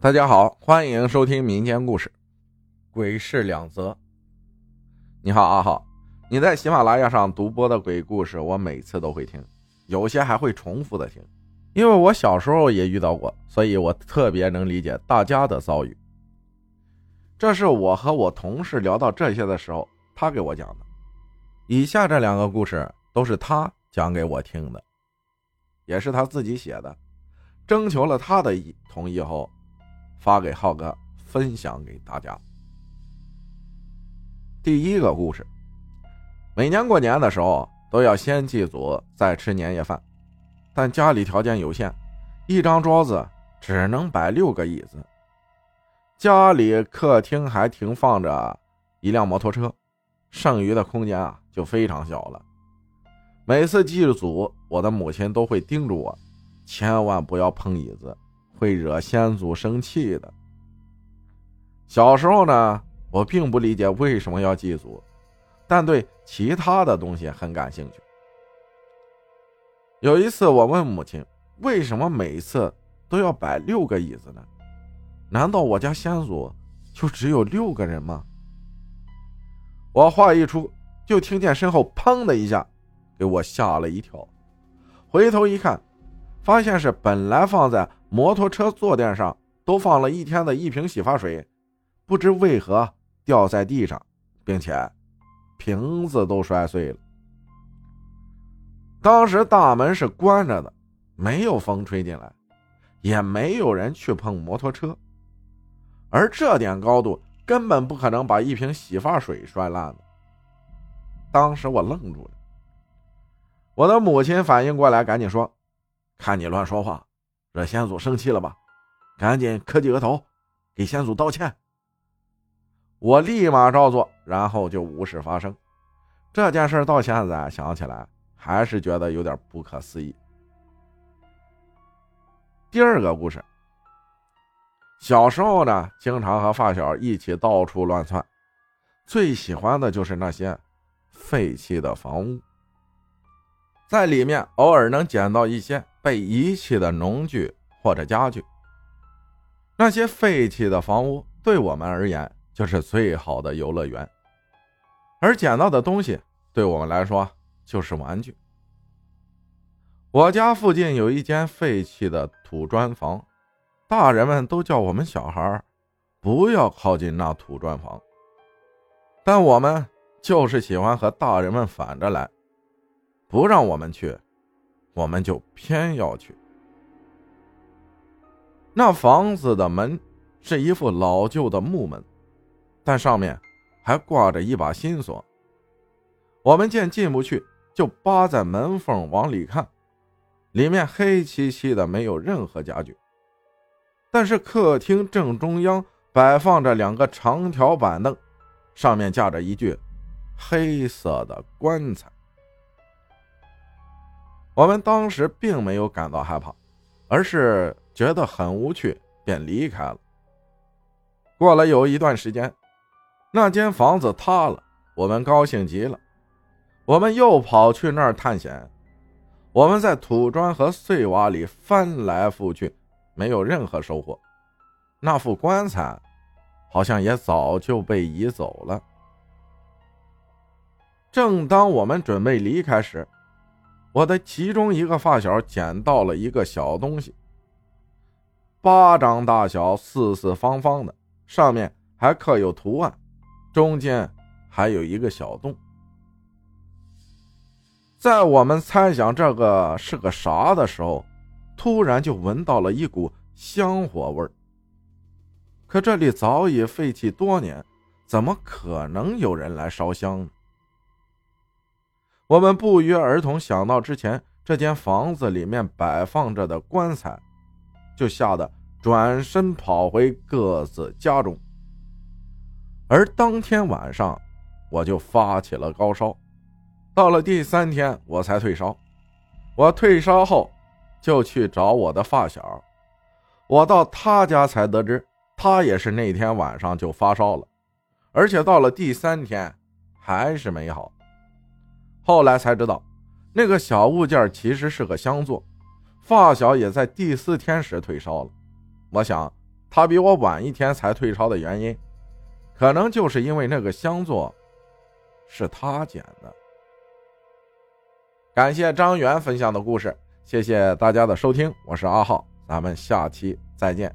大家好，欢迎收听民间故事《鬼事两则》。你好，阿浩，你在喜马拉雅上独播的鬼故事，我每次都会听，有些还会重复的听，因为我小时候也遇到过，所以我特别能理解大家的遭遇。这是我和我同事聊到这些的时候，他给我讲的。以下这两个故事都是他讲给我听的，也是他自己写的，征求了他的意同意后。发给浩哥，分享给大家。第一个故事，每年过年的时候都要先祭祖，再吃年夜饭，但家里条件有限，一张桌子只能摆六个椅子。家里客厅还停放着一辆摩托车，剩余的空间啊就非常小了。每次祭祖，我的母亲都会叮嘱我，千万不要碰椅子。会惹先祖生气的。小时候呢，我并不理解为什么要祭祖，但对其他的东西很感兴趣。有一次，我问母亲：“为什么每次都要摆六个椅子呢？难道我家先祖就只有六个人吗？”我话一出，就听见身后“砰”的一下，给我吓了一跳。回头一看，发现是本来放在。摩托车坐垫上都放了一天的一瓶洗发水，不知为何掉在地上，并且瓶子都摔碎了。当时大门是关着的，没有风吹进来，也没有人去碰摩托车，而这点高度根本不可能把一瓶洗发水摔烂的。当时我愣住了，我的母亲反应过来，赶紧说：“看你乱说话。”惹先祖生气了吧？赶紧磕几个头，给先祖道歉。我立马照做，然后就无事发生。这件事到现在想起来，还是觉得有点不可思议。第二个故事，小时候呢，经常和发小一起到处乱窜，最喜欢的就是那些废弃的房屋，在里面偶尔能捡到一些。被遗弃的农具或者家具，那些废弃的房屋对我们而言就是最好的游乐园，而捡到的东西对我们来说就是玩具。我家附近有一间废弃的土砖房，大人们都叫我们小孩不要靠近那土砖房，但我们就是喜欢和大人们反着来，不让我们去。我们就偏要去。那房子的门是一副老旧的木门，但上面还挂着一把新锁。我们见进不去，就扒在门缝往里看，里面黑漆漆的，没有任何家具。但是客厅正中央摆放着两个长条板凳，上面架着一具黑色的棺材。我们当时并没有感到害怕，而是觉得很无趣，便离开了。过了有一段时间，那间房子塌了，我们高兴极了，我们又跑去那儿探险。我们在土砖和碎瓦里翻来覆去，没有任何收获。那副棺材好像也早就被移走了。正当我们准备离开时，我的其中一个发小捡到了一个小东西，巴掌大小，四四方方的，上面还刻有图案，中间还有一个小洞。在我们猜想这个是个啥的时候，突然就闻到了一股香火味儿。可这里早已废弃多年，怎么可能有人来烧香呢？我们不约而同想到之前这间房子里面摆放着的棺材，就吓得转身跑回各自家中。而当天晚上，我就发起了高烧，到了第三天我才退烧。我退烧后，就去找我的发小，我到他家才得知，他也是那天晚上就发烧了，而且到了第三天还是没好。后来才知道，那个小物件其实是个香座。发小也在第四天时退烧了。我想，他比我晚一天才退烧的原因，可能就是因为那个香座是他捡的。感谢张元分享的故事，谢谢大家的收听，我是阿浩，咱们下期再见。